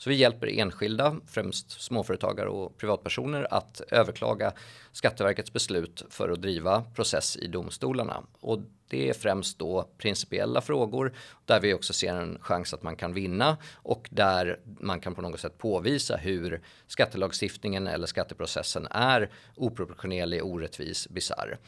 Så vi hjälper enskilda, främst småföretagare och privatpersoner att överklaga Skatteverkets beslut för att driva process i domstolarna. Och det är främst då principiella frågor där vi också ser en chans att man kan vinna och där man kan på något sätt påvisa hur skattelagstiftningen eller skatteprocessen är oproportionerlig, orättvis, bisarr.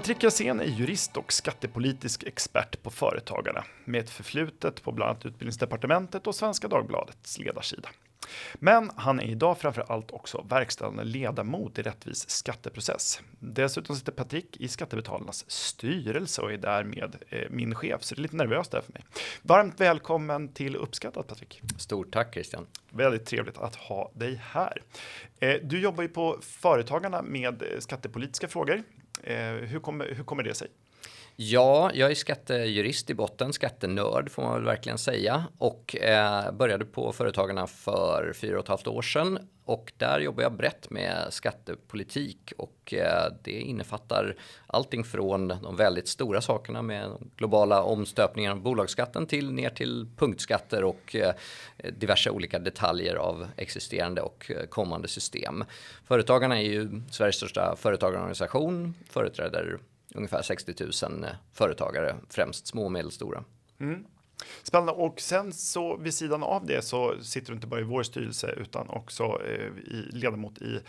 Patrik Jassén är jurist och skattepolitisk expert på Företagarna med ett förflutet på bland annat Utbildningsdepartementet och Svenska Dagbladets ledarsida. Men han är idag framför allt också verkställande ledamot i Rättvis skatteprocess. Dessutom sitter Patrik i Skattebetalarnas styrelse och är därmed eh, min chef, så det är lite nervöst där för mig. Varmt välkommen till Uppskattat Patrik. Stort tack Christian. Väldigt trevligt att ha dig här. Eh, du jobbar ju på Företagarna med skattepolitiska frågor. Eh, hur, kommer, hur kommer det sig? Ja, jag är skattejurist i botten, skattenörd får man väl verkligen säga. Och eh, började på Företagarna för fyra och ett halvt år sedan. Och där jobbar jag brett med skattepolitik. Och eh, det innefattar allting från de väldigt stora sakerna med globala omstöpningar av bolagsskatten till ner till punktskatter och eh, diverse olika detaljer av existerande och eh, kommande system. Företagarna är ju Sveriges största företagarorganisation, företräder ungefär 60 000 eh, företagare, främst små och medelstora. Mm. Spännande och sen så vid sidan av det så sitter du inte bara i vår styrelse utan också eh, i ledamot i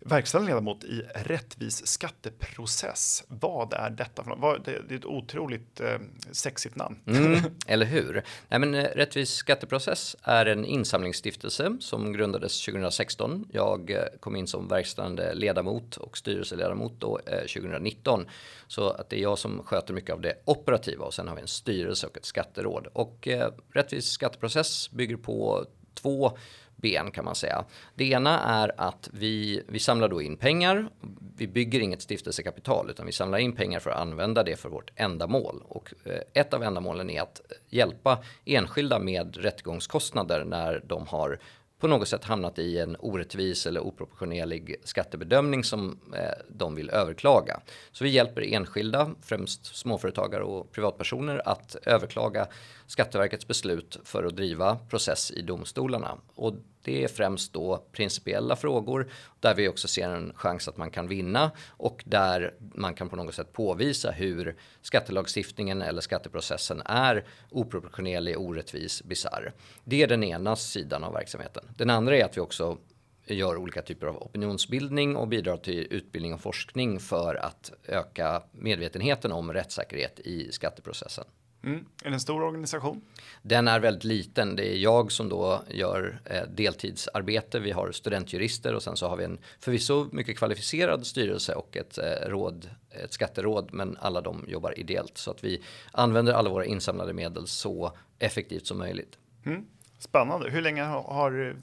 verkställande ledamot i rättvis skatteprocess. Vad är detta för något? Det, är ett otroligt eh, sexigt namn. Mm, eller hur? Nej, men, eh, rättvis skatteprocess är en insamlingsstiftelse som grundades 2016. Jag kom in som verkställande ledamot och styrelseledamot då, eh, 2019. Så att det är jag som sköter mycket av det operativa och sen har vi en styrelse och ett skatteråd. Och eh, rättvis skatteprocess bygger på två ben kan man säga. Det ena är att vi, vi samlar då in pengar. Vi bygger inget stiftelsekapital utan vi samlar in pengar för att använda det för vårt ändamål. Och eh, ett av ändamålen är att hjälpa enskilda med rättegångskostnader när de har på något sätt hamnat i en orättvis eller oproportionerlig skattebedömning som eh, de vill överklaga. Så vi hjälper enskilda, främst småföretagare och privatpersoner att överklaga Skatteverkets beslut för att driva process i domstolarna. Och det är främst då principiella frågor där vi också ser en chans att man kan vinna och där man kan på något sätt påvisa hur skattelagstiftningen eller skatteprocessen är oproportionerlig, orättvis, bisarr. Det är den ena sidan av verksamheten. Den andra är att vi också gör olika typer av opinionsbildning och bidrar till utbildning och forskning för att öka medvetenheten om rättssäkerhet i skatteprocessen. Mm. Är det en stor organisation? Den är väldigt liten. Det är jag som då gör eh, deltidsarbete. Vi har studentjurister och sen så har vi en förvisso mycket kvalificerad styrelse och ett eh, råd, ett skatteråd, men alla de jobbar ideellt så att vi använder alla våra insamlade medel så effektivt som möjligt. Mm. Spännande. Hur länge har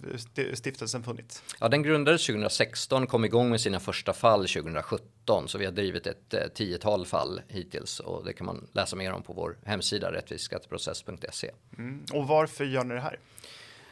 stiftelsen funnits? Ja, den grundades 2016, kom igång med sina första fall 2017, så vi har drivit ett eh, tiotal fall hittills och det kan man läsa mer om på vår hemsida rättvisskatteprocess.se. Mm. Och varför gör ni det här?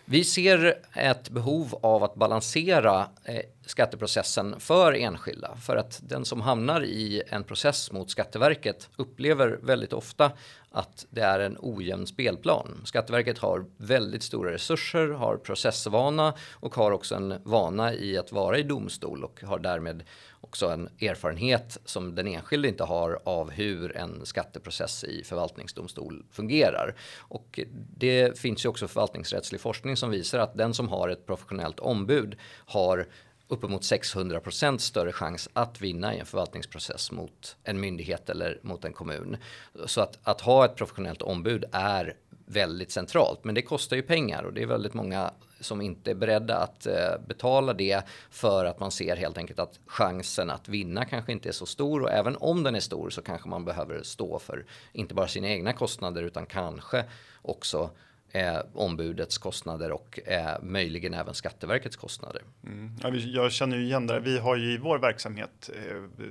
Vi ser ett behov av att balansera eh, skatteprocessen för enskilda för att den som hamnar i en process mot Skatteverket upplever väldigt ofta att det är en ojämn spelplan. Skatteverket har väldigt stora resurser, har processvana och har också en vana i att vara i domstol och har därmed också en erfarenhet som den enskilde inte har av hur en skatteprocess i förvaltningsdomstol fungerar. Och det finns ju också förvaltningsrättslig forskning som visar att den som har ett professionellt ombud har uppemot 600% större chans att vinna i en förvaltningsprocess mot en myndighet eller mot en kommun. Så att, att ha ett professionellt ombud är väldigt centralt. Men det kostar ju pengar och det är väldigt många som inte är beredda att eh, betala det för att man ser helt enkelt att chansen att vinna kanske inte är så stor och även om den är stor så kanske man behöver stå för inte bara sina egna kostnader utan kanske också eh, ombudets kostnader och eh, möjligen även Skatteverkets kostnader. Mm. Ja, jag känner ju igen det. Vi har ju i vår verksamhet eh,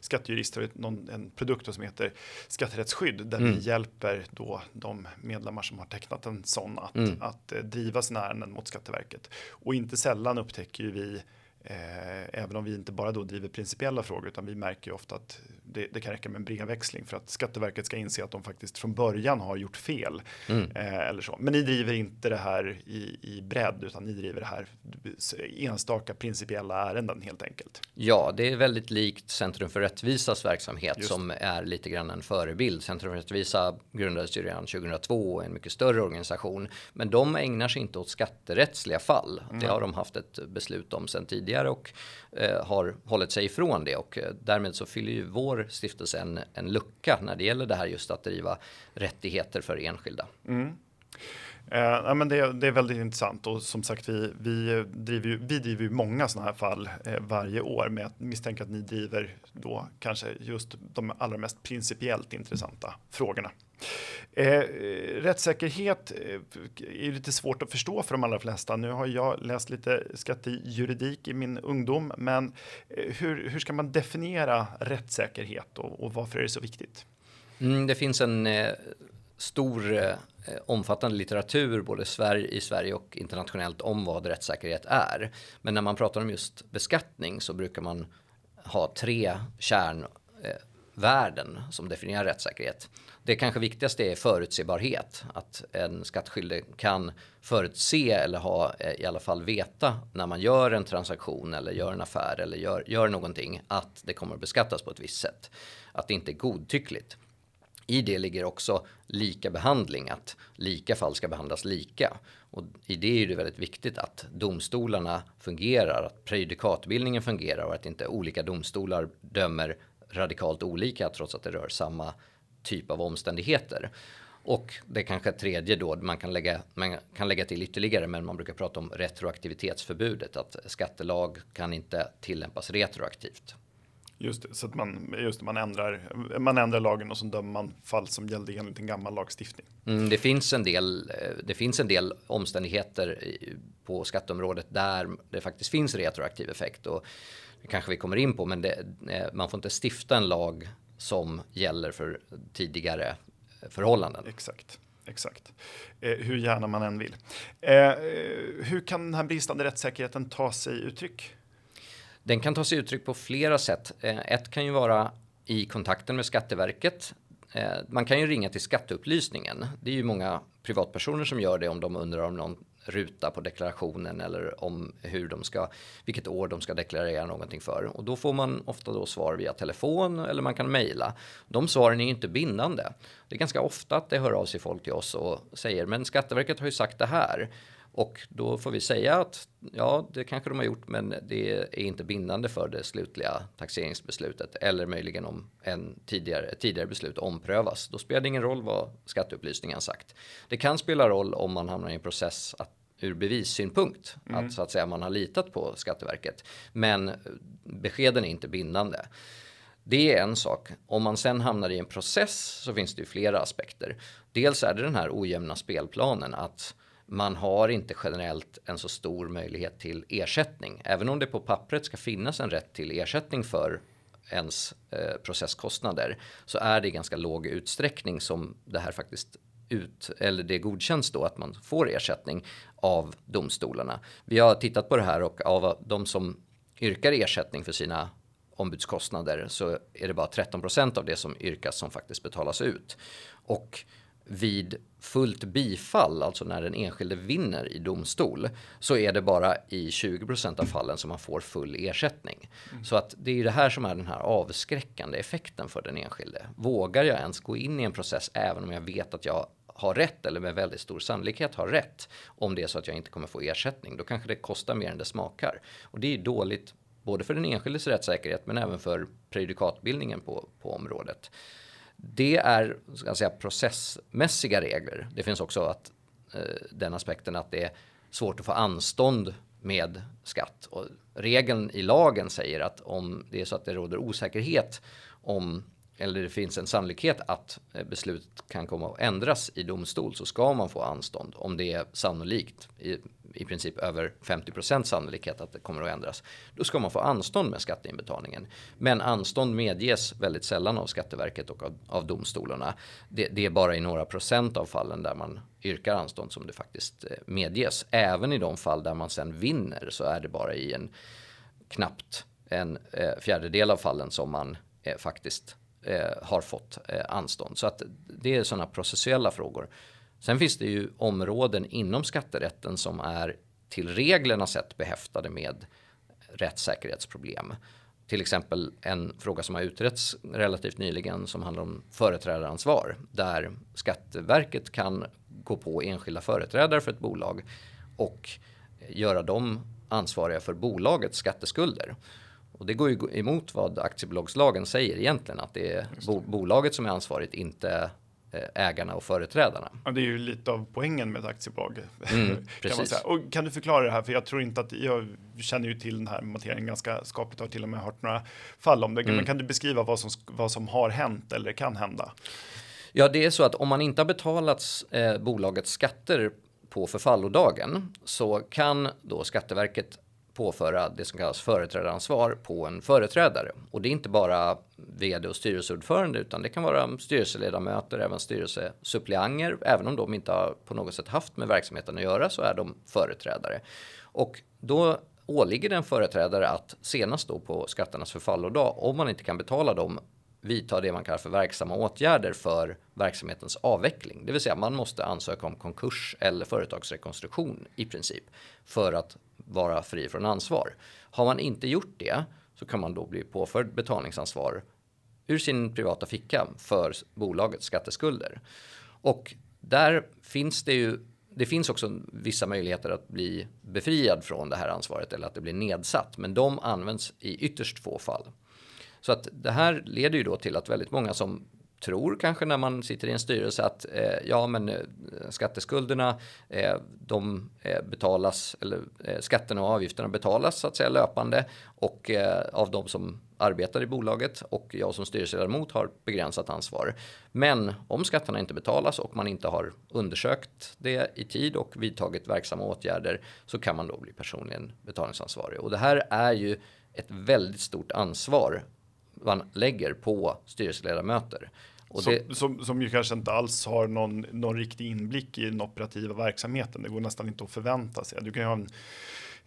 Skattejurist har någon, en produkt som heter skatterättsskydd där mm. vi hjälper då de medlemmar som har tecknat en sån att, mm. att, att driva sina ärenden mot Skatteverket. Och inte sällan upptäcker vi Eh, även om vi inte bara då driver principiella frågor utan vi märker ju ofta att det, det, kan räcka med en brevväxling för att Skatteverket ska inse att de faktiskt från början har gjort fel. Mm. Eh, eller så. Men ni driver inte det här i, i bredd utan ni driver det här enstaka principiella ärenden helt enkelt. Ja, det är väldigt likt Centrum för rättvisas verksamhet Just. som är lite grann en förebild. Centrum för rättvisa grundades ju redan 2002 och är en mycket större organisation. Men de ägnar sig inte åt skatterättsliga fall. Mm. Det har de haft ett beslut om sedan tidigare och eh, har hållit sig ifrån det och eh, därmed så fyller ju vår stiftelsen en, en lucka när det gäller det här just att driva rättigheter för enskilda. Mm. Eh, ja, men det, det, är väldigt intressant och som sagt vi, vi driver ju, vi driver ju många sådana här fall eh, varje år med att misstänka att ni driver då kanske just de allra mest principiellt intressanta frågorna. Eh, eh, rättssäkerhet eh, är lite svårt att förstå för de allra flesta. Nu har jag läst lite skattejuridik i min ungdom, men eh, hur, hur ska man definiera rättssäkerhet och, och varför är det så viktigt? Mm, det finns en eh, stor eh, omfattande litteratur både Sverige, i Sverige och internationellt om vad rättssäkerhet är. Men när man pratar om just beskattning så brukar man ha tre kärn värden som definierar rättssäkerhet. Det kanske viktigaste är förutsebarhet. Att en skattskyldig kan förutse eller ha, eh, i alla fall veta när man gör en transaktion eller gör en affär eller gör, gör någonting att det kommer att beskattas på ett visst sätt. Att det inte är godtyckligt. I det ligger också lika behandling, att lika fall ska behandlas lika. Och i det är det väldigt viktigt att domstolarna fungerar, att prejudikatbildningen fungerar och att inte olika domstolar dömer radikalt olika trots att det rör samma typ av omständigheter. Och det kanske tredje då man kan lägga, man kan lägga till ytterligare men man brukar prata om retroaktivitetsförbudet att skattelag kan inte tillämpas retroaktivt. Just det, så att man, just det, man, ändrar, man ändrar lagen och så dömer man fall som gällde enligt en gammal lagstiftning. Mm, det, finns en del, det finns en del omständigheter på skatteområdet där det faktiskt finns retroaktiv effekt. Och det kanske vi kommer in på, men det, eh, man får inte stifta en lag som gäller för tidigare förhållanden. Exakt. Exakt. Eh, hur gärna man än vill. Eh, hur kan den här bristande rättssäkerheten ta sig uttryck? Den kan ta sig uttryck på flera sätt. Eh, ett kan ju vara i kontakten med Skatteverket. Eh, man kan ju ringa till skatteupplysningen. Det är ju många privatpersoner som gör det om de undrar om någon ruta på deklarationen eller om hur de ska, vilket år de ska deklarera någonting för. Och då får man ofta då svar via telefon eller man kan mejla. De svaren är inte bindande. Det är ganska ofta att det hör av sig folk till oss och säger men Skatteverket har ju sagt det här. Och då får vi säga att ja, det kanske de har gjort, men det är inte bindande för det slutliga taxeringsbeslutet eller möjligen om en tidigare, ett tidigare beslut omprövas. Då spelar det ingen roll vad skatteupplysningen sagt. Det kan spela roll om man hamnar i en process att ur bevissynpunkt. Mm. Att så att säga man har litat på Skatteverket. Men beskeden är inte bindande. Det är en sak. Om man sen hamnar i en process så finns det ju flera aspekter. Dels är det den här ojämna spelplanen att man har inte generellt en så stor möjlighet till ersättning. Även om det på pappret ska finnas en rätt till ersättning för ens eh, processkostnader så är det i ganska låg utsträckning som det här faktiskt ut, eller det godkänns då att man får ersättning av domstolarna. Vi har tittat på det här och av de som yrkar ersättning för sina ombudskostnader så är det bara 13 procent av det som yrkas som faktiskt betalas ut. Och vid fullt bifall, alltså när den enskilde vinner i domstol, så är det bara i 20% av fallen som man får full ersättning. Mm. Så att det är det här som är den här avskräckande effekten för den enskilde. Vågar jag ens gå in i en process även om jag vet att jag har rätt eller med väldigt stor sannolikhet har rätt om det är så att jag inte kommer få ersättning. Då kanske det kostar mer än det smakar. Och det är dåligt både för den enskildes rättssäkerhet men även för prejudikatbildningen på, på området. Det är ska säga, processmässiga regler. Det finns också att, eh, den aspekten att det är svårt att få anstånd med skatt. Och regeln i lagen säger att om det är så att det råder osäkerhet om eller det finns en sannolikhet att eh, beslutet kan komma att ändras i domstol så ska man få anstånd om det är sannolikt i, i princip över 50% sannolikhet att det kommer att ändras. Då ska man få anstånd med skatteinbetalningen. Men anstånd medges väldigt sällan av Skatteverket och av, av domstolarna. Det, det, är bara i några procent av fallen där man yrkar anstånd som det faktiskt eh, medges. Även i de fall där man sen vinner så är det bara i en knappt en eh, fjärdedel av fallen som man eh, faktiskt eh, har fått eh, anstånd. Så att det är sådana processuella frågor. Sen finns det ju områden inom skatterätten som är till reglerna sett behäftade med rättssäkerhetsproblem. Till exempel en fråga som har utretts relativt nyligen som handlar om företrädaransvar där Skatteverket kan gå på enskilda företrädare för ett bolag och göra dem ansvariga för bolagets skatteskulder. Och det går ju emot vad aktiebolagslagen säger egentligen att det är bo bolaget som är ansvarigt, inte eh, ägarna och företrädarna. Ja, det är ju lite av poängen med ett aktiebolag. Mm, kan. Och kan du förklara det här? För jag tror inte att jag känner ju till den här materien ganska skapligt. Har till och med hört några fall om det. Mm. Men kan du beskriva vad som, vad som har hänt eller kan hända? Ja, det är så att om man inte har betalat eh, bolagets skatter på förfallodagen så kan då Skatteverket påföra det som kallas företrädaransvar på en företrädare. Och det är inte bara vd och styrelseordförande utan det kan vara styrelseledamöter, även styrelsesuppleanter. Även om de inte har på något sätt haft med verksamheten att göra så är de företrädare. Och då åligger det en företrädare att senast då på skatternas förfallodag, om man inte kan betala dem, vidta det man kallar för verksamma åtgärder för verksamhetens avveckling. Det vill säga man måste ansöka om konkurs eller företagsrekonstruktion i princip för att vara fri från ansvar. Har man inte gjort det så kan man då bli påförd betalningsansvar ur sin privata ficka för bolagets skatteskulder. Och där finns det ju det finns också vissa möjligheter att bli befriad från det här ansvaret eller att det blir nedsatt, men de används i ytterst få fall. Så att det här leder ju då till att väldigt många som tror kanske när man sitter i en styrelse att eh, ja men eh, skatteskulderna eh, de eh, betalas eller eh, skatterna och avgifterna betalas så att säga löpande och eh, av de som arbetar i bolaget och jag som styrelseledamot har begränsat ansvar. Men om skatterna inte betalas och man inte har undersökt det i tid och vidtagit verksamma åtgärder så kan man då bli personligen betalningsansvarig och det här är ju ett väldigt stort ansvar man lägger på styrelseledamöter. Och som, det, som, som ju kanske inte alls har någon, någon riktig inblick i den operativa verksamheten. Det går nästan inte att förvänta sig. Du kan ju ha en,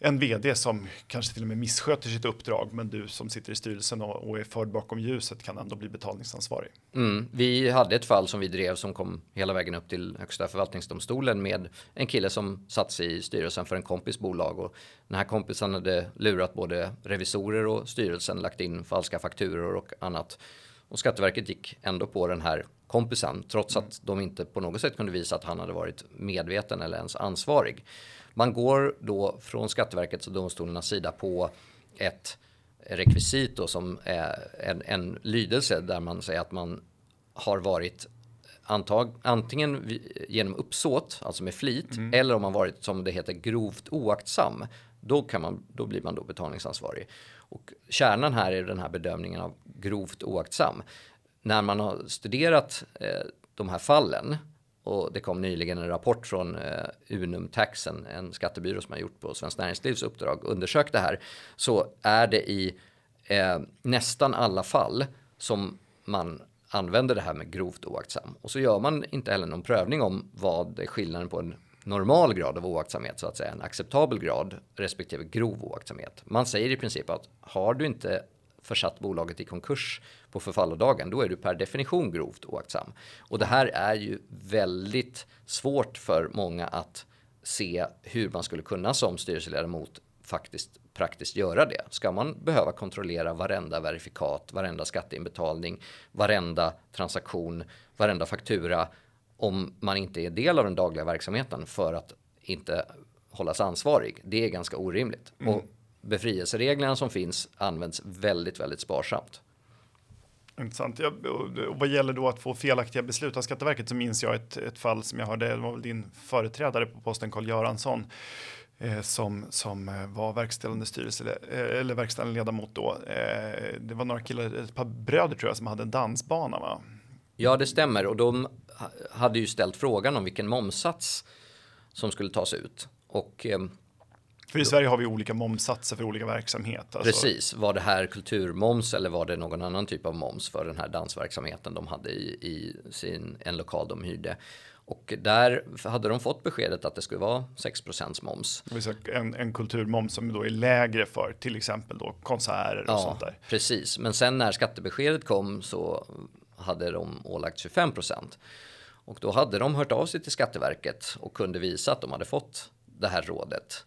en vd som kanske till och med missköter sitt uppdrag, men du som sitter i styrelsen och, och är förd bakom ljuset kan ändå bli betalningsansvarig. Mm, vi hade ett fall som vi drev som kom hela vägen upp till Högsta förvaltningsdomstolen med en kille som satt sig i styrelsen för en kompis bolag och den här kompisen hade lurat både revisorer och styrelsen, lagt in falska fakturor och annat. Och Skatteverket gick ändå på den här kompisen trots att de inte på något sätt kunde visa att han hade varit medveten eller ens ansvarig. Man går då från Skatteverkets och domstolarnas sida på ett rekvisit då som är en, en lydelse där man säger att man har varit antag, antingen genom uppsåt, alltså med flit, mm. eller om man varit som det heter grovt oaktsam. Då, kan man, då blir man då betalningsansvarig. Och kärnan här är den här bedömningen av grovt oaktsam. När man har studerat eh, de här fallen och det kom nyligen en rapport från eh, Unum Taxen, en skattebyrå som har gjort på Svenskt Näringslivs uppdrag, undersökt det här, så är det i eh, nästan alla fall som man använder det här med grovt oaktsam. Och så gör man inte heller någon prövning om vad är skillnaden på en normal grad av oaktsamhet, så att säga en acceptabel grad respektive grov oaktsamhet. Man säger i princip att har du inte försatt bolaget i konkurs på förfallodagen, då är du per definition grovt oaktsam. Och det här är ju väldigt svårt för många att se hur man skulle kunna som styrelseledamot faktiskt praktiskt göra det. Ska man behöva kontrollera varenda verifikat, varenda skatteinbetalning, varenda transaktion, varenda faktura om man inte är del av den dagliga verksamheten för att inte hållas ansvarig. Det är ganska orimligt. Mm. Och befrielsereglerna som finns används väldigt, väldigt sparsamt. Intressant. Ja, och vad gäller då att få felaktiga beslut av Skatteverket så minns jag ett, ett fall som jag hörde, det var väl din företrädare på posten Karl Göransson eh, som, som eh, var verkställande styrelse eh, eller verkställande ledamot då. Eh, det var några killar, ett par bröder tror jag, som hade en dansbana va? Ja, det stämmer och de hade ju ställt frågan om vilken momsats som skulle tas ut och eh, för i Sverige har vi olika momsatser för olika verksamhet. Alltså. Precis, var det här kulturmoms eller var det någon annan typ av moms för den här dansverksamheten de hade i, i sin, en lokal de hyrde. Och där hade de fått beskedet att det skulle vara 6% moms. En, en kulturmoms som då är lägre för till exempel då konserter och ja, sånt där. Precis, men sen när skattebeskedet kom så hade de ålagt 25 Och då hade de hört av sig till Skatteverket och kunde visa att de hade fått det här rådet.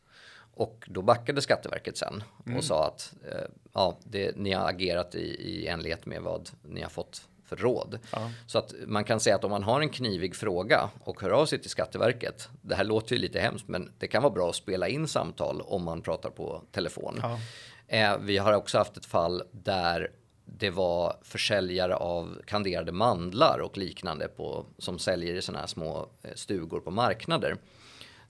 Och då backade Skatteverket sen och mm. sa att eh, ja, det, ni har agerat i, i enlighet med vad ni har fått för råd. Ja. Så att man kan säga att om man har en knivig fråga och hör av sig till Skatteverket. Det här låter ju lite hemskt, men det kan vara bra att spela in samtal om man pratar på telefon. Ja. Eh, vi har också haft ett fall där det var försäljare av kanderade mandlar och liknande på, som säljer i sådana här små eh, stugor på marknader.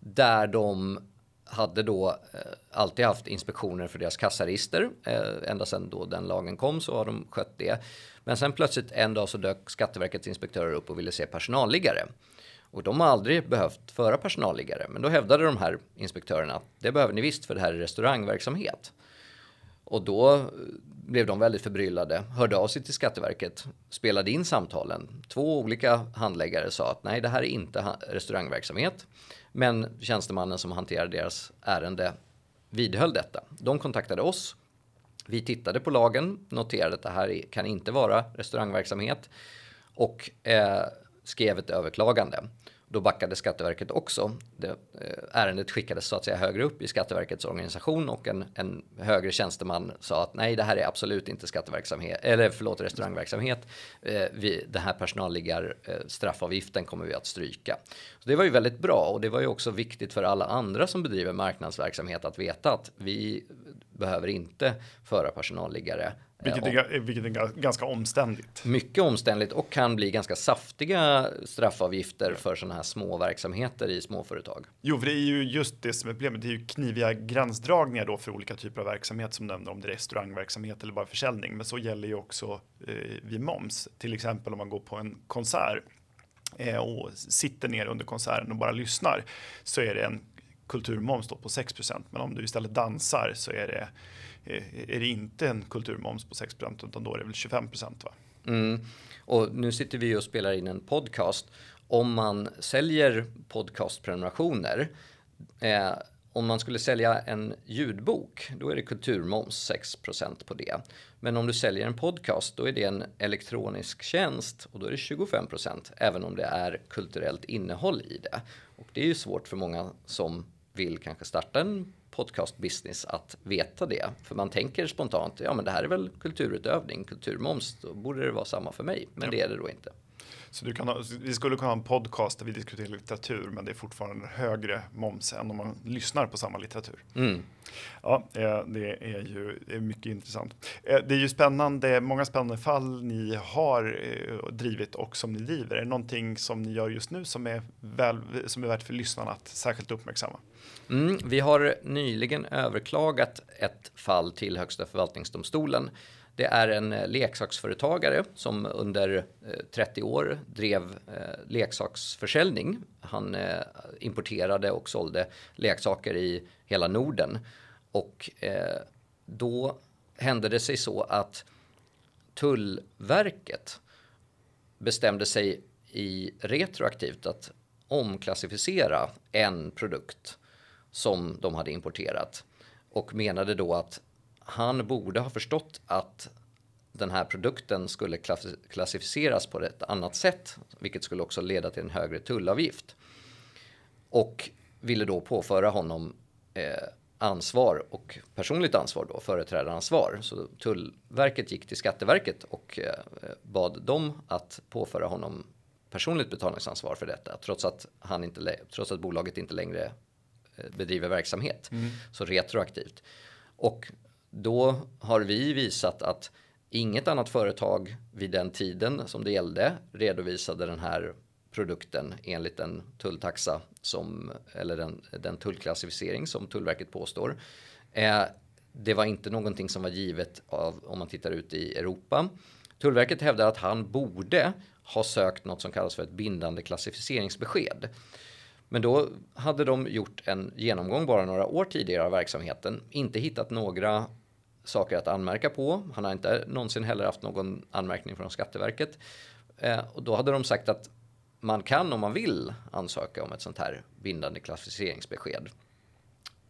Där de hade då eh, alltid haft inspektioner för deras kassaregister. Eh, ända sedan då den lagen kom så har de skött det. Men sen plötsligt en dag så dök Skatteverkets inspektörer upp och ville se personalliggare. Och de har aldrig behövt föra personalliggare. Men då hävdade de här inspektörerna att det behöver ni visst för det här är restaurangverksamhet. Och då eh, blev de väldigt förbryllade, hörde av sig till Skatteverket, spelade in samtalen. Två olika handläggare sa att nej, det här är inte restaurangverksamhet. Men tjänstemannen som hanterade deras ärende vidhöll detta. De kontaktade oss. Vi tittade på lagen, noterade att det här kan inte vara restaurangverksamhet och eh, skrev ett överklagande. Då backade Skatteverket också. Det, eh, ärendet skickades så att säga högre upp i Skatteverkets organisation och en, en högre tjänsteman sa att nej, det här är absolut inte skatteverksamhet eller förlåt restaurangverksamhet. Eh, vi, den här personalliggar eh, straffavgiften kommer vi att stryka. Så det var ju väldigt bra och det var ju också viktigt för alla andra som bedriver marknadsverksamhet att veta att vi behöver inte föra personalliggare vilket är, vilket är ganska omständligt. Mycket omständligt och kan bli ganska saftiga straffavgifter för sådana här små verksamheter i småföretag. Jo, för det är ju just det som är problemet. Det är ju kniviga gränsdragningar då för olika typer av verksamhet som nämnde om det är restaurangverksamhet eller bara försäljning. Men så gäller ju också eh, vid moms, till exempel om man går på en konsert eh, och sitter ner under konserten och bara lyssnar så är det en kulturmoms då på 6% men om du istället dansar så är det eh, är det inte en kulturmoms på 6% utan då är det väl 25 va? Mm. Och nu sitter vi och spelar in en podcast. Om man säljer podcastprenumerationer eh, om man skulle sälja en ljudbok, då är det kulturmoms 6% på det. Men om du säljer en podcast, då är det en elektronisk tjänst och då är det 25% även om det är kulturellt innehåll i det. Och det är ju svårt för många som vill kanske starta en podcastbusiness att veta det. För man tänker spontant, ja men det här är väl kulturutövning, kulturmoms, då borde det vara samma för mig. Men ja. det är det då inte. Så du kan ha, vi skulle kunna ha en podcast där vi diskuterar litteratur, men det är fortfarande högre moms än om man lyssnar på samma litteratur. Mm. Ja, eh, det är ju det är mycket intressant. Eh, det är ju spännande, många spännande fall ni har eh, drivit och som ni driver. Är det någonting som ni gör just nu som är, väl, som är värt för lyssnarna att särskilt uppmärksamma? Mm, vi har nyligen överklagat ett fall till Högsta förvaltningsdomstolen det är en eh, leksaksföretagare som under eh, 30 år drev eh, leksaksförsäljning. Han importerade och sålde leksaker i hela Norden. Och då hände det sig så att Tullverket bestämde sig i retroaktivt att omklassificera en produkt som de hade importerat och menade då att han borde ha förstått att den här produkten skulle klassificeras på ett annat sätt, vilket skulle också leda till en högre tullavgift. Och ville då påföra honom eh, ansvar och personligt ansvar då, företrädaransvar. Så Tullverket gick till Skatteverket och eh, bad dem att påföra honom personligt betalningsansvar för detta, trots att, han inte, trots att bolaget inte längre eh, bedriver verksamhet. Mm. Så retroaktivt. Och då har vi visat att inget annat företag vid den tiden som det gällde redovisade den här produkten enligt den tulltaxa som, eller den, den tullklassificering som Tullverket påstår. Eh, det var inte någonting som var givet av, om man tittar ut i Europa. Tullverket hävdar att han borde ha sökt något som kallas för ett bindande klassificeringsbesked. Men då hade de gjort en genomgång bara några år tidigare av verksamheten, inte hittat några saker att anmärka på. Han har inte någonsin heller haft någon anmärkning från Skatteverket. Eh, och då hade de sagt att man kan om man vill ansöka om ett sånt här bindande klassificeringsbesked.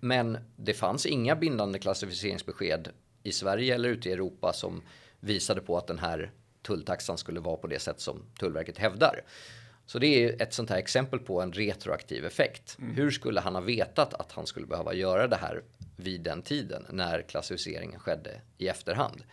Men det fanns inga bindande klassificeringsbesked i Sverige eller ute i Europa som visade på att den här tulltaxan skulle vara på det sätt som Tullverket hävdar. Så det är ett sånt här exempel på en retroaktiv effekt. Mm. Hur skulle han ha vetat att han skulle behöva göra det här vid den tiden när klassificeringen skedde i efterhand?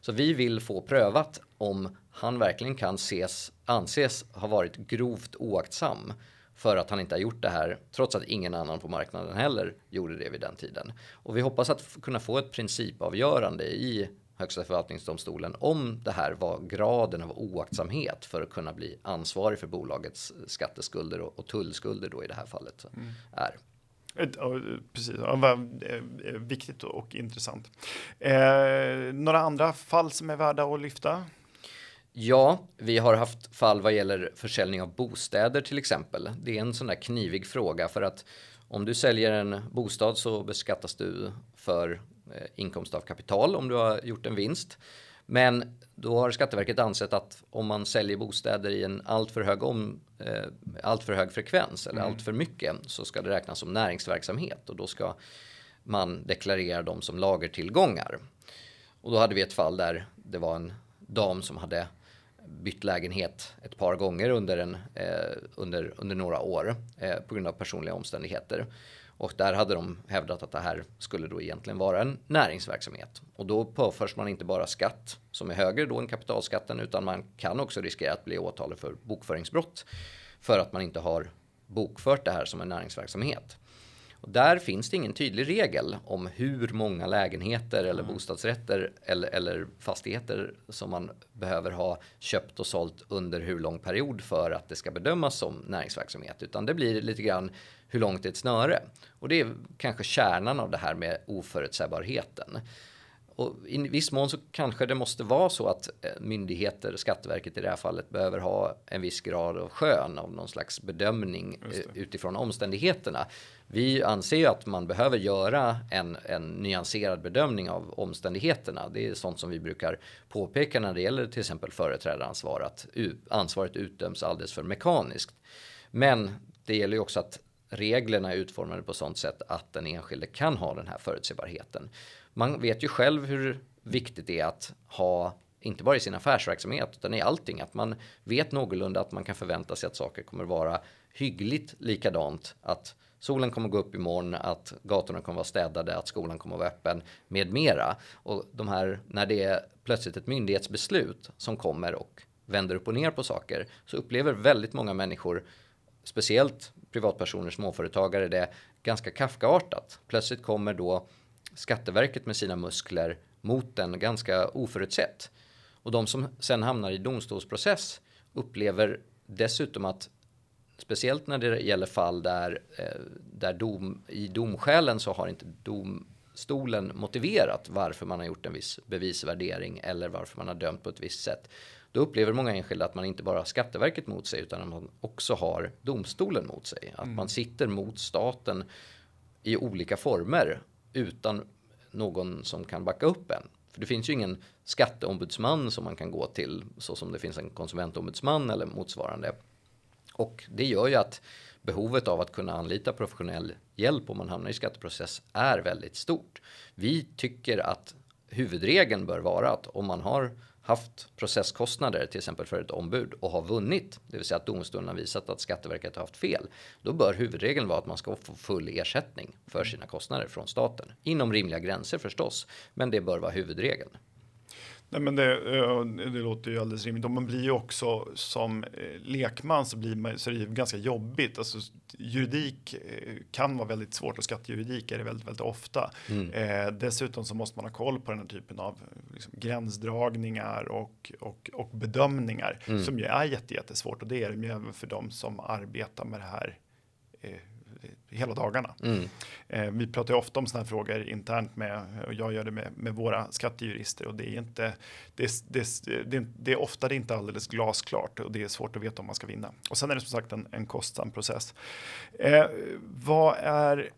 Så vi vill få prövat om han verkligen kan ses, anses ha varit grovt oaktsam för att han inte har gjort det här, trots att ingen annan på marknaden heller gjorde det vid den tiden. Och vi hoppas att kunna få ett principavgörande i Högsta förvaltningsdomstolen om det här var graden av oaktsamhet för att kunna bli ansvarig för bolagets skatteskulder och, och tullskulder då i det här fallet mm. är. Precis, ja, viktigt och intressant. Eh, några andra fall som är värda att lyfta? Ja, vi har haft fall vad gäller försäljning av bostäder till exempel. Det är en sån där knivig fråga för att om du säljer en bostad så beskattas du för Eh, inkomst av kapital om du har gjort en vinst. Men då har Skatteverket ansett att om man säljer bostäder i en alltför hög, om, eh, alltför hög frekvens eller mm. allt för mycket så ska det räknas som näringsverksamhet och då ska man deklarera dem som lagertillgångar. Och då hade vi ett fall där det var en dam som hade bytt lägenhet ett par gånger under, en, eh, under, under några år eh, på grund av personliga omständigheter. Och där hade de hävdat att det här skulle då egentligen vara en näringsverksamhet. Och då påförs man inte bara skatt som är högre då än kapitalskatten utan man kan också riskera att bli åtalad för bokföringsbrott för att man inte har bokfört det här som en näringsverksamhet. Och där finns det ingen tydlig regel om hur många lägenheter eller mm. bostadsrätter eller, eller, fastigheter som man behöver ha köpt och sålt under hur lång period för att det ska bedömas som näringsverksamhet. Utan det blir lite grann hur långt är ett snöre? Och det är kanske kärnan av det här med oförutsägbarheten. Och I viss mån så kanske det måste vara så att eh, myndigheter, Skatteverket i det här fallet, behöver ha en viss grad av skön av någon slags bedömning eh, utifrån omständigheterna. Vi anser ju att man behöver göra en, en nyanserad bedömning av omständigheterna. Det är sånt som vi brukar påpeka när det gäller till exempel företrädaransvar, att ansvaret utdöms alldeles för mekaniskt. Men det gäller ju också att reglerna är utformade på sånt sätt att den enskilde kan ha den här förutsägbarheten. Man vet ju själv hur viktigt det är att ha inte bara i sin affärsverksamhet utan i allting att man vet någorlunda att man kan förvänta sig att saker kommer vara hyggligt likadant att solen kommer gå upp imorgon, att gatorna kommer vara städade, att skolan kommer vara öppen med mera. Och de här, när det är plötsligt ett myndighetsbeslut som kommer och vänder upp och ner på saker så upplever väldigt många människor speciellt privatpersoner, småföretagare, det ganska Kafkaartat. Plötsligt kommer då Skatteverket med sina muskler mot den ganska oförutsett. Och de som sen hamnar i domstolsprocess upplever dessutom att speciellt när det gäller fall där, eh, där dom, i domskälen så har inte domstolen motiverat varför man har gjort en viss bevisvärdering eller varför man har dömt på ett visst sätt. Då upplever många enskilda att man inte bara har Skatteverket mot sig utan att man också har domstolen mot sig. Att mm. man sitter mot staten i olika former utan någon som kan backa upp en. För det finns ju ingen skatteombudsman som man kan gå till så som det finns en konsumentombudsman eller motsvarande. Och det gör ju att behovet av att kunna anlita professionell hjälp om man hamnar i skatteprocess är väldigt stort. Vi tycker att huvudregeln bör vara att om man har haft processkostnader till exempel för ett ombud och har vunnit, det vill säga att domstolen har visat att Skatteverket har haft fel, då bör huvudregeln vara att man ska få full ersättning för sina kostnader från staten. Inom rimliga gränser förstås, men det bör vara huvudregeln. Nej, men det, det låter ju alldeles rimligt. Och man blir ju också som eh, lekman så blir man så är det ju ganska jobbigt. Alltså, juridik eh, kan vara väldigt svårt och skattejuridik är det väldigt, väldigt ofta. Mm. Eh, dessutom så måste man ha koll på den här typen av liksom, gränsdragningar och, och, och bedömningar mm. som ju är jättesvårt och det är det ju även för de som arbetar med det här eh, hela dagarna. Mm. Eh, vi pratar ju ofta om sådana här frågor internt med, och jag gör det med, med våra skattejurister och det är inte, det, det, det, det, är ofta det inte alldeles glasklart och det är svårt att veta om man ska vinna. Och sen är det som sagt en, en kostsam process. Eh, vad, är,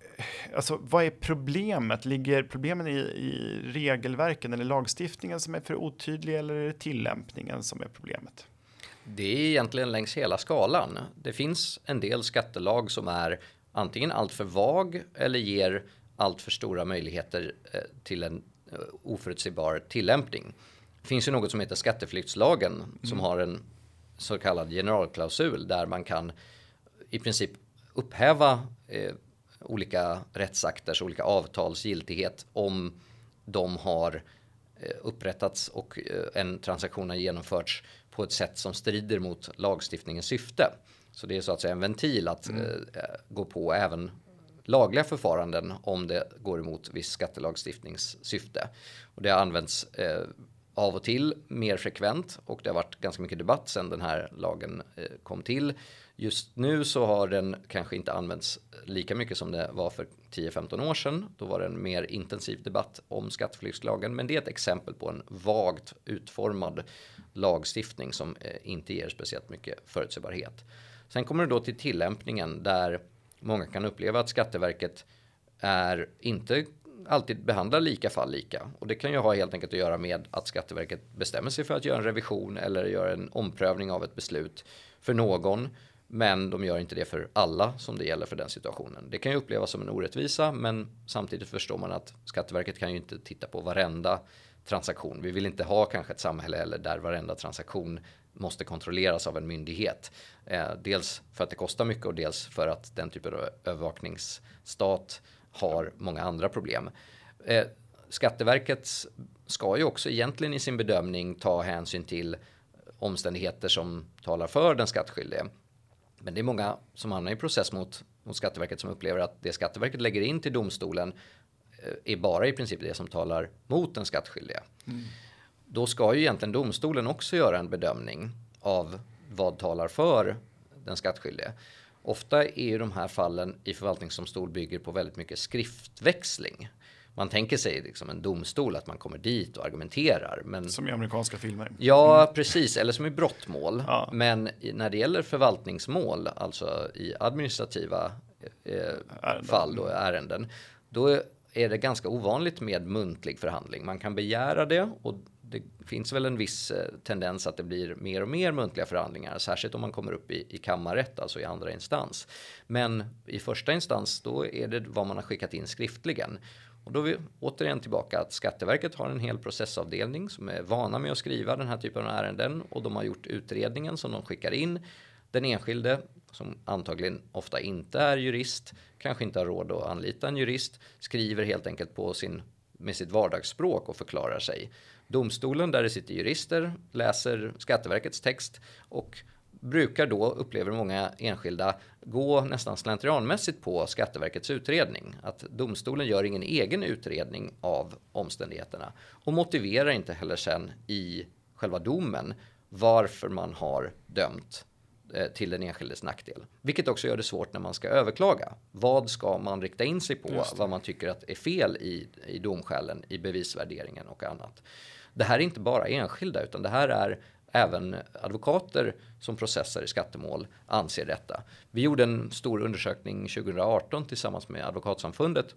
alltså, vad är problemet? Ligger problemen i, i regelverken eller lagstiftningen som är för otydlig eller är det tillämpningen som är problemet? Det är egentligen längs hela skalan. Det finns en del skattelag som är antingen alltför vag eller ger allt för stora möjligheter eh, till en eh, oförutsägbar tillämpning. Det finns ju något som heter skatteflyktslagen mm. som har en så kallad generalklausul där man kan i princip upphäva eh, olika rättsakters, olika avtals giltighet om de har eh, upprättats och eh, en transaktion har genomförts på ett sätt som strider mot lagstiftningens syfte. Så det är så att säga en ventil att mm. eh, gå på även lagliga förfaranden om det går emot viss skattelagstiftningssyfte. Och det har använts eh, av och till mer frekvent och det har varit ganska mycket debatt sedan den här lagen eh, kom till. Just nu så har den kanske inte använts lika mycket som det var för 10-15 år sedan. Då var det en mer intensiv debatt om skatteflyktslagen, men det är ett exempel på en vagt utformad lagstiftning som eh, inte ger speciellt mycket förutsägbarhet. Sen kommer det då till tillämpningen där många kan uppleva att Skatteverket är inte alltid behandlar lika fall lika. Och det kan ju ha helt enkelt att göra med att Skatteverket bestämmer sig för att göra en revision eller göra en omprövning av ett beslut för någon. Men de gör inte det för alla som det gäller för den situationen. Det kan ju upplevas som en orättvisa men samtidigt förstår man att Skatteverket kan ju inte titta på varenda transaktion. Vi vill inte ha kanske ett samhälle eller där varenda transaktion måste kontrolleras av en myndighet. Eh, dels för att det kostar mycket och dels för att den typen av övervakningsstat har många andra problem. Eh, Skatteverket ska ju också egentligen i sin bedömning ta hänsyn till omständigheter som talar för den skattskyldige. Men det är många som hamnar i process mot, mot Skatteverket som upplever att det Skatteverket lägger in till domstolen eh, är bara i princip det som talar mot den skattskyldige. Mm då ska ju egentligen domstolen också göra en bedömning av vad talar för den skattskyldige. Ofta är ju de här fallen i förvaltningsdomstol bygger på väldigt mycket skriftväxling. Man tänker sig liksom en domstol att man kommer dit och argumenterar. Men... Som i amerikanska filmer. Ja, mm. precis. Eller som i brottmål. Ja. Men när det gäller förvaltningsmål, alltså i administrativa eh, fall och ärenden, då är det ganska ovanligt med muntlig förhandling. Man kan begära det och det finns väl en viss eh, tendens att det blir mer och mer muntliga förhandlingar, särskilt om man kommer upp i, i kammarrätt, alltså i andra instans. Men i första instans, då är det vad man har skickat in skriftligen. Och då är vi återigen tillbaka att Skatteverket har en hel processavdelning som är vana med att skriva den här typen av ärenden och de har gjort utredningen som de skickar in. Den enskilde, som antagligen ofta inte är jurist, kanske inte har råd att anlita en jurist, skriver helt enkelt på sin med sitt vardagsspråk och förklarar sig. Domstolen där det sitter jurister läser Skatteverkets text och brukar då, upplever många enskilda, gå nästan slentrianmässigt på Skatteverkets utredning. Att domstolen gör ingen egen utredning av omständigheterna och motiverar inte heller sen i själva domen varför man har dömt till den enskildes nackdel. Vilket också gör det svårt när man ska överklaga. Vad ska man rikta in sig på? Vad man tycker att är fel i, i domskälen, i bevisvärderingen och annat. Det här är inte bara enskilda utan det här är även advokater som processar i skattemål anser detta. Vi gjorde en stor undersökning 2018 tillsammans med Advokatsamfundet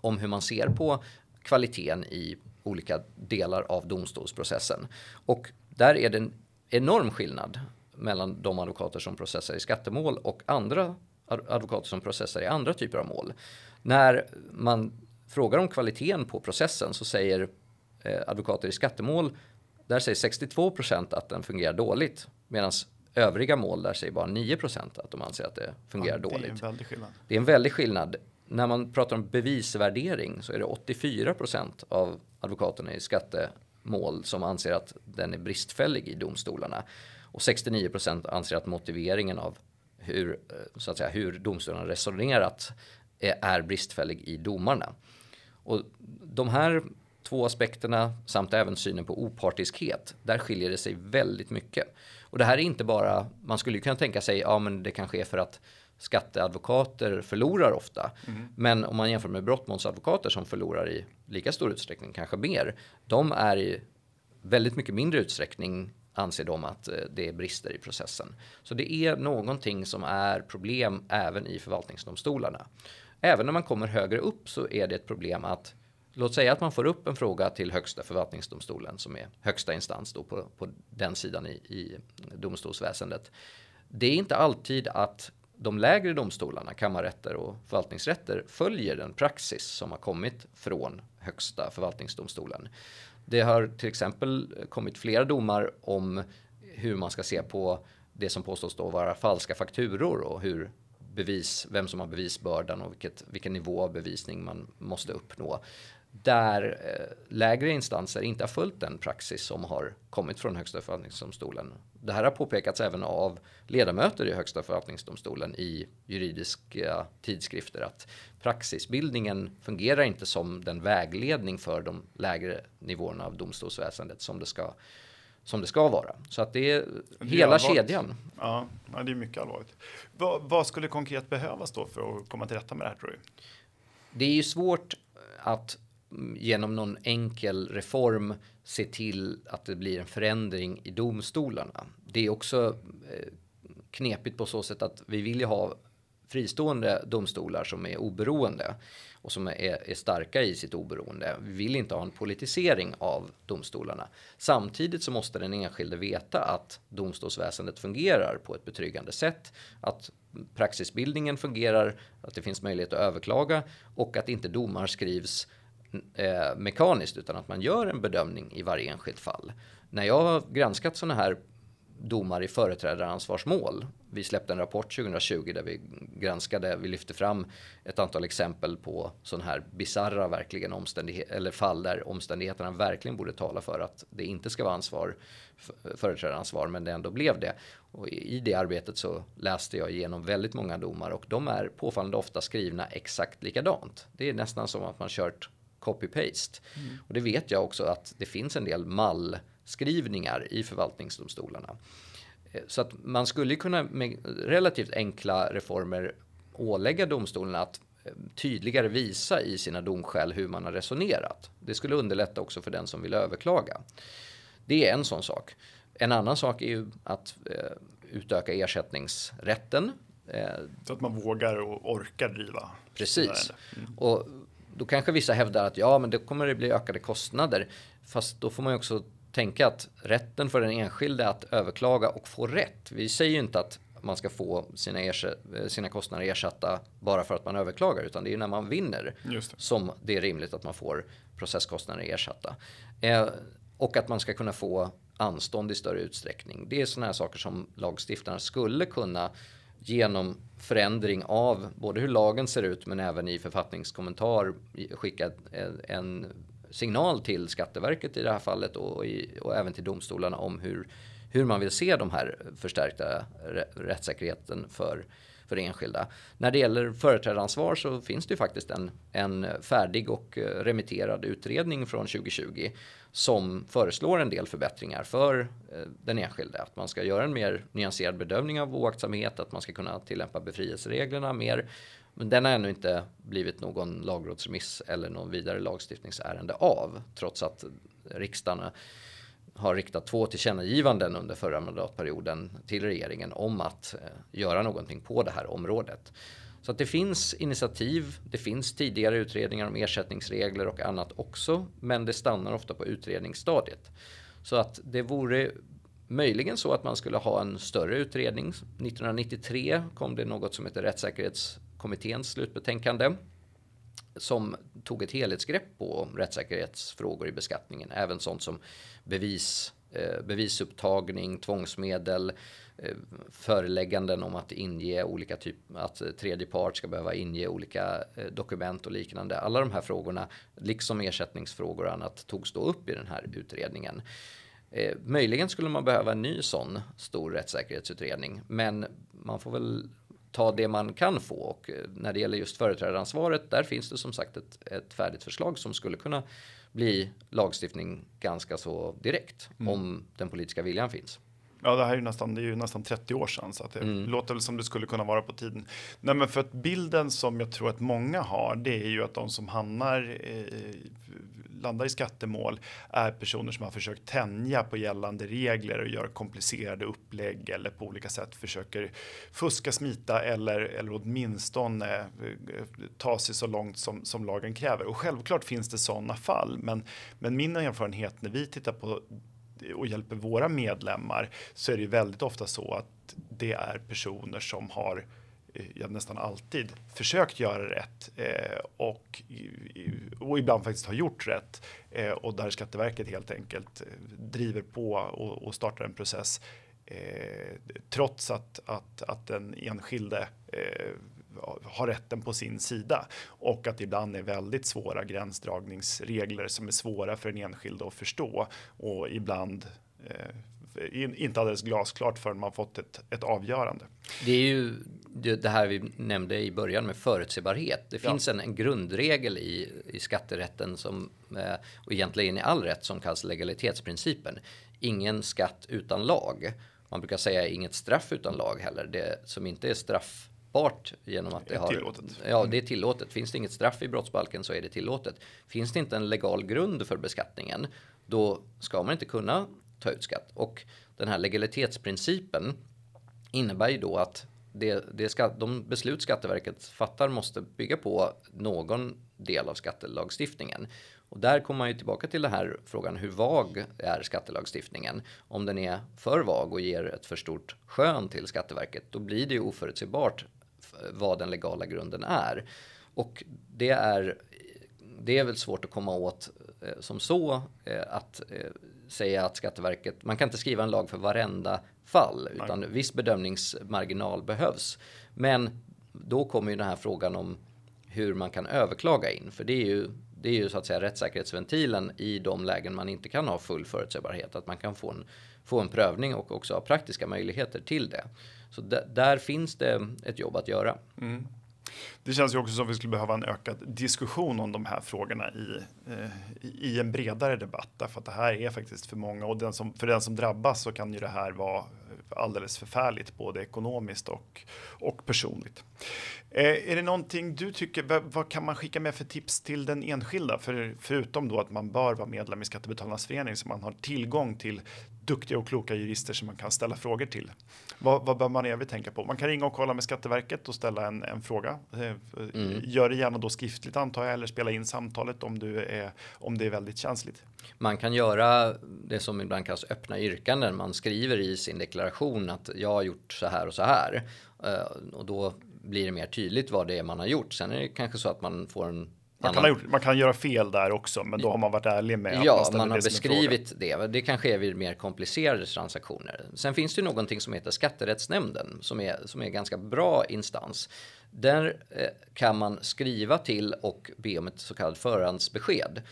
om hur man ser på kvaliteten i olika delar av domstolsprocessen. Och där är det en enorm skillnad mellan de advokater som processar i skattemål och andra advokater som processar i andra typer av mål. När man frågar om kvaliteten på processen så säger eh, advokater i skattemål, där säger 62 procent att den fungerar dåligt. Medan övriga mål, där säger bara 9 procent att de anser att det fungerar ja, det dåligt. Det är en väldig skillnad. Det är en väldig skillnad. När man pratar om bevisvärdering så är det 84 procent av advokaterna i skattemål mål som anser att den är bristfällig i domstolarna. Och 69 procent anser att motiveringen av hur, eh, så att säga, hur domstolarna resonerat är bristfällig i domarna. Och de här två aspekterna samt även synen på opartiskhet, där skiljer det sig väldigt mycket. Och det här är inte bara, man skulle kunna tänka sig, ja men det kanske är för att skatteadvokater förlorar ofta. Mm. Men om man jämför med brottmålsadvokater som förlorar i lika stor utsträckning, kanske mer, de är i väldigt mycket mindre utsträckning anser de att eh, det är brister i processen. Så det är någonting som är problem även i förvaltningsdomstolarna. Även när man kommer högre upp så är det ett problem att Låt säga att man får upp en fråga till högsta förvaltningsdomstolen som är högsta instans då på, på den sidan i, i domstolsväsendet. Det är inte alltid att de lägre domstolarna, kammarrätter och förvaltningsrätter följer den praxis som har kommit från högsta förvaltningsdomstolen. Det har till exempel kommit flera domar om hur man ska se på det som påstås då vara falska fakturor och hur bevis, vem som har bevisbördan och vilket, vilken nivå av bevisning man måste uppnå där eh, lägre instanser inte har följt den praxis som har kommit från Högsta förvaltningsdomstolen. Det här har påpekats även av ledamöter i Högsta förvaltningsdomstolen i juridiska tidskrifter att praxisbildningen fungerar inte som den vägledning för de lägre nivåerna av domstolsväsendet som det ska som det ska vara. Så att det är, det är hela allvarligt. kedjan. Ja, ja, det är mycket allvarligt. Vad, vad, skulle konkret behövas då för att komma till rätta med det här tror du? Det är ju svårt att genom någon enkel reform se till att det blir en förändring i domstolarna. Det är också eh, knepigt på så sätt att vi vill ju ha fristående domstolar som är oberoende och som är, är, starka i sitt oberoende. Vi vill inte ha en politisering av domstolarna. Samtidigt så måste den enskilde veta att domstolsväsendet fungerar på ett betryggande sätt, att praxisbildningen fungerar, att det finns möjlighet att överklaga och att inte domar skrivs eh, mekaniskt utan att man gör en bedömning i varje enskilt fall. När jag har granskat sådana här domar i företrädaransvarsmål. Vi släppte en rapport 2020 där vi granskade, vi lyfte fram ett antal exempel på sådana här bizarra verkligen omständigheter eller fall där omständigheterna verkligen borde tala för att det inte ska vara ansvar, företrädaransvar, men det ändå blev det. Och i det arbetet så läste jag igenom väldigt många domar och de är påfallande ofta skrivna exakt likadant. Det är nästan som att man kört copy-paste. Mm. Och det vet jag också att det finns en del mallskrivningar i förvaltningsdomstolarna. Eh, så att man skulle kunna med relativt enkla reformer ålägga domstolarna att eh, tydligare visa i sina domskäl hur man har resonerat. Det skulle underlätta också för den som vill överklaga. Det är en sån sak. En annan sak är ju att eh, utöka ersättningsrätten. Eh, så att man vågar och orkar driva. Precis. Mm. Och då kanske vissa hävdar att ja, men då kommer det bli ökade kostnader. Fast då får man ju också tänka att rätten för den enskilde att överklaga och få rätt. Vi säger ju inte att man ska få sina, sina kostnader ersatta bara för att man överklagar, utan det är när man vinner det. som det är rimligt att man får processkostnader ersatta. Eh, och att man ska kunna få anstånd i större utsträckning. Det är sådana här saker som lagstiftarna skulle kunna genom förändring av både hur lagen ser ut men även i författningskommentar skicka eh, en signal till Skatteverket i det här fallet och, i, och även till domstolarna om hur, hur man vill se de här förstärkta rättssäkerheten för, för enskilda. När det gäller företrädaransvar så finns det ju faktiskt en, en färdig och eh, remitterad utredning från 2020 som föreslår en del förbättringar för eh, den enskilde. Att man ska göra en mer nyanserad bedömning av oaktsamhet, att man ska kunna tillämpa befrielsereglerna mer. Men den har ännu inte blivit någon lagrådsremiss eller någon vidare lagstiftningsärende av, trots att riksdagen har riktat två tillkännagivanden under förra mandatperioden till regeringen om att eh, göra någonting på det här området. Så att det finns initiativ, det finns tidigare utredningar om ersättningsregler och annat också, men det stannar ofta på utredningsstadiet. Så att det vore möjligen så att man skulle ha en större utredning. 1993 kom det något som heter Rättssäkerhetskommitténs slutbetänkande som tog ett helhetsgrepp på rättssäkerhetsfrågor i beskattningen, även sånt som bevis eh, bevisupptagning, tvångsmedel, förelägganden om att inge olika typ, att tredje part ska behöva inge olika eh, dokument och liknande. Alla de här frågorna, liksom ersättningsfrågor och annat, togs då upp i den här utredningen. Eh, möjligen skulle man behöva en ny sån stor rättssäkerhetsutredning, men man får väl ta det man kan få och eh, när det gäller just företrädaransvaret, där finns det som sagt ett, ett färdigt förslag som skulle kunna bli lagstiftning ganska så direkt mm. om den politiska viljan finns. Ja, det här är ju nästan, det är ju nästan 30 år sedan så att det mm. låter väl som det skulle kunna vara på tiden. Nej, men för att bilden som jag tror att många har, det är ju att de som hamnar eh, landar i skattemål är personer som har försökt tänja på gällande regler och gör komplicerade upplägg eller på olika sätt försöker fuska, smita eller, eller åtminstone eh, ta sig så långt som, som lagen kräver. Och självklart finns det sådana fall, men, men min erfarenhet när vi tittar på och hjälper våra medlemmar så är det väldigt ofta så att det är personer som har eh, jag nästan alltid försökt göra rätt eh, och, eh, och ibland faktiskt har gjort rätt eh, och där Skatteverket helt enkelt eh, driver på och, och startar en process eh, trots att, att, att den enskilde eh, har rätten på sin sida och att det ibland är väldigt svåra gränsdragningsregler som är svåra för den enskilde att förstå och ibland eh, inte alldeles glasklart förrän man fått ett, ett avgörande. Det är ju det här vi nämnde i början med förutsebarhet. Det finns ja. en, en, grundregel i, i skatterätten som, eh, och egentligen i all rätt som kallas legalitetsprincipen. Ingen skatt utan lag. Man brukar säga inget straff utan lag heller. Det som inte är straff straffbart genom att det, det har... Tillåtet. Ja, det är tillåtet. Finns det inget straff i brottsbalken så är det tillåtet. Finns det inte en legal grund för beskattningen, då ska man inte kunna ta ut skatt. Och den här legalitetsprincipen innebär ju då att det, det ska, de beslut Skatteverket fattar måste bygga på någon del av skattelagstiftningen. Och där kommer man ju tillbaka till den här frågan, hur vag är skattelagstiftningen? Om den är för vag och ger ett för stort skön till Skatteverket, då blir det ju oförutsägbart vad den legala grunden är. Och det är, det är väl svårt att komma åt eh, som så eh, att eh, säga att Skatteverket, man kan inte skriva en lag för varenda fall utan Nej. viss bedömningsmarginal behövs. Men då kommer ju den här frågan om hur man kan överklaga in, för det är ju det är ju så att säga rättssäkerhetsventilen i de lägen man inte kan ha full förutsägbarhet. Att man kan få en, få en prövning och också ha praktiska möjligheter till det. Så där finns det ett jobb att göra. Mm. Det känns ju också som att vi skulle behöva en ökad diskussion om de här frågorna i, eh, i en bredare debatt. Därför att det här är faktiskt för många och den som, för den som drabbas så kan ju det här vara alldeles förfärligt både ekonomiskt och, och personligt. Eh, är det någonting du tycker, vad, vad, kan man skicka med för tips till den enskilda? För, förutom då att man bör vara medlem i Skattebetalarnas förening så man har tillgång till duktiga och kloka jurister som man kan ställa frågor till. Vad, vad bör man i övrigt tänka på? Man kan ringa och kolla med Skatteverket och ställa en, en fråga. Eh, mm. Gör det gärna då skriftligt antar jag eller spela in samtalet om, du är, om det är väldigt känsligt. Man kan göra det som ibland kallas öppna yrkanden. Man skriver i sin deklaration att jag har gjort så här och så här. Eh, och då blir det mer tydligt vad det är man har gjort. Sen är det kanske så att man får en man kan, gjort, man kan, göra fel där också, men då har man varit ärlig med ja, att man, man har beskrivit det. Det kanske är vid mer komplicerade transaktioner. Sen finns det någonting som heter Skatterättsnämnden som är, som är ganska bra instans. Där eh, kan man skriva till och be om ett så kallat förhandsbesked.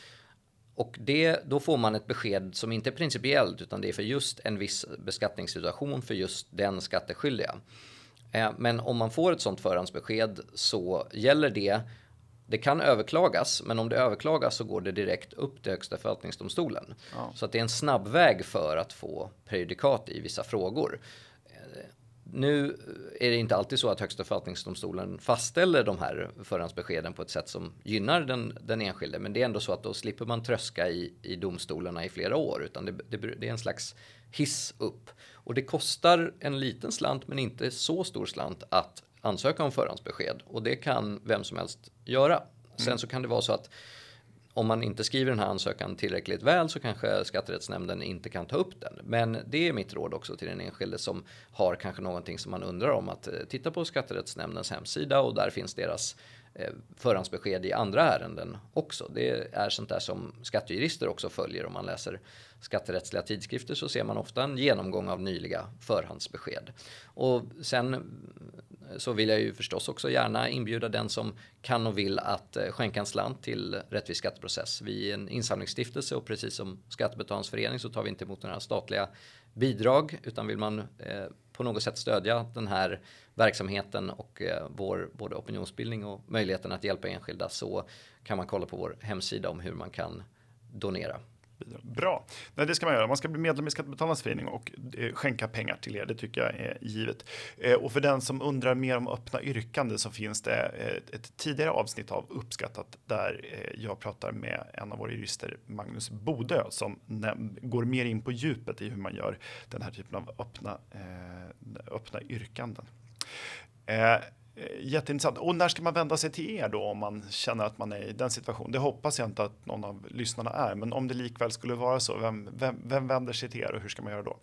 Och det, då får man ett besked som inte är principiellt utan det är för just en viss beskattningssituation för just den skatteskyldiga. Eh, men om man får ett sådant förhandsbesked så gäller det det kan överklagas, men om det överklagas så går det direkt upp till Högsta förvaltningsdomstolen. Ja. Så att det är en snabb väg för att få prejudikat i vissa frågor. Nu är det inte alltid så att Högsta förvaltningsdomstolen fastställer de här förhandsbeskeden på ett sätt som gynnar den, den enskilde. Men det är ändå så att då slipper man tröska i, i domstolarna i flera år, utan det, det, det är en slags hiss upp. Och det kostar en liten slant, men inte så stor slant att ansöka om förhandsbesked och det kan vem som helst göra. Sen mm. så kan det vara så att om man inte skriver den här ansökan tillräckligt väl så kanske skatterättsnämnden inte kan ta upp den. Men det är mitt råd också till den enskilde som har kanske någonting som man undrar om att eh, titta på skatterättsnämndens hemsida och där finns deras eh, Eh, förhandsbesked i andra ärenden också. Det är sånt där som skattejurister också följer. Om man läser skatterättsliga tidskrifter så ser man ofta en genomgång av nyliga förhandsbesked. Och sen eh, så vill jag ju förstås också gärna inbjuda den som kan och vill att eh, skänka en slant till Rättvis skatteprocess. Vi är en insamlingsstiftelse och precis som Skattebetalarnas förening så tar vi inte emot några statliga bidrag utan vill man eh, på något sätt stödja den här verksamheten och eh, vår både opinionsbildning och möjligheten att hjälpa enskilda så kan man kolla på vår hemsida om hur man kan donera. Bra, Nej, det ska man göra. Man ska bli medlem i Skattebetalarnas förening och eh, skänka pengar till er. Det tycker jag är givet. Eh, och för den som undrar mer om öppna yrkande så finns det eh, ett, tidigare avsnitt av Uppskattat där jag pratar med en av våra jurister, Magnus Bodö, som går mer in på djupet i hur man gör den här typen av öppna, öppna yrkanden. Eh, jätteintressant. Och när ska man vända sig till er då om man känner att man är i den situationen? Det hoppas jag inte att någon av lyssnarna är, men om det likväl skulle vara så, vem, vem, vem vänder sig till er och hur ska man göra då?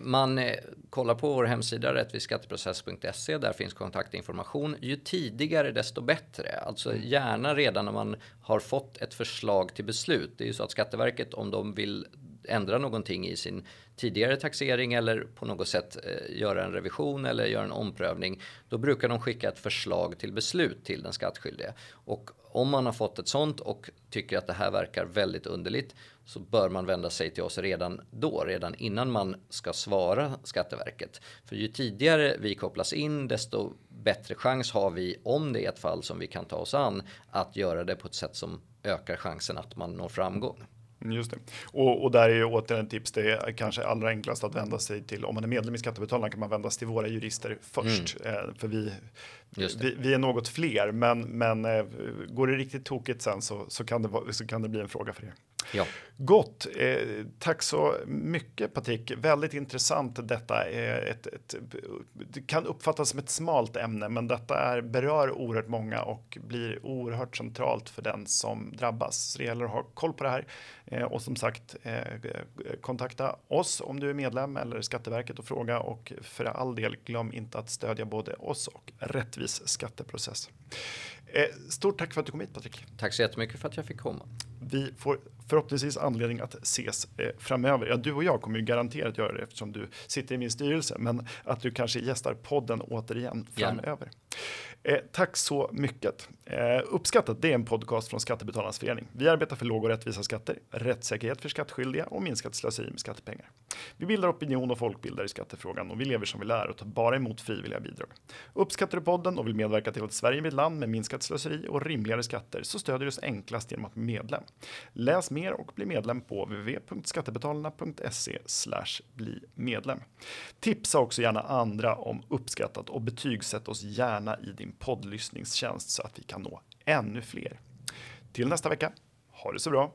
Man eh, kollar på vår hemsida rättvisskatteprocess.se. Där finns kontaktinformation. Ju tidigare desto bättre. Alltså mm. gärna redan när man har fått ett förslag till beslut. Det är ju så att Skatteverket om de vill ändra någonting i sin tidigare taxering eller på något sätt eh, göra en revision eller göra en omprövning. Då brukar de skicka ett förslag till beslut till den skattskyldige. Och om man har fått ett sånt och tycker att det här verkar väldigt underligt så bör man vända sig till oss redan då, redan innan man ska svara Skatteverket. För ju tidigare vi kopplas in desto bättre chans har vi om det är ett fall som vi kan ta oss an att göra det på ett sätt som ökar chansen att man når framgång. Mm, just det. Och, och där är ju återigen tips. Det är kanske allra enklast att vända sig till om man är medlem i Skattebetalarna kan man vända sig till våra jurister först. Mm. Eh, för vi, vi, vi, är något fler, men, men eh, går det riktigt tokigt sen så, så, kan det, så kan det bli en fråga för er. Ja. Gott. Eh, tack så mycket Patrik. Väldigt intressant detta. Är ett, ett, det kan uppfattas som ett smalt ämne, men detta är, berör oerhört många och blir oerhört centralt för den som drabbas. Så det gäller att ha koll på det här. Eh, och som sagt, eh, kontakta oss om du är medlem eller Skatteverket och fråga. Och för all del, glöm inte att stödja både oss och Rättvis skatteprocess. Eh, stort tack för att du kom hit Patrik. Tack så jättemycket för att jag fick komma. Vi får förhoppningsvis anledning att ses eh, framöver. Ja, du och jag kommer ju garanterat göra det eftersom du sitter i min styrelse, men att du kanske gästar podden återigen framöver. Eh, tack så mycket. Eh, uppskattat, det är en podcast från Skattebetalarnas förening. Vi arbetar för låga och rättvisa skatter, rättssäkerhet för skattskyldiga och minskat slöseri med skattepengar. Vi bildar opinion och folkbildar i skattefrågan och vi lever som vi lär och tar bara emot frivilliga bidrag. Uppskattar du podden och vill medverka till att Sverige blir ett land med minskat slöseri och rimligare skatter så stödjer du oss enklast genom att bli medlem. Läs mer och bli medlem på www.skattebetalarna.se bli medlem. Tipsa också gärna andra om uppskattat och betygsätt oss gärna i din din poddlyssningstjänst så att vi kan nå ännu fler. Till nästa vecka, ha det så bra!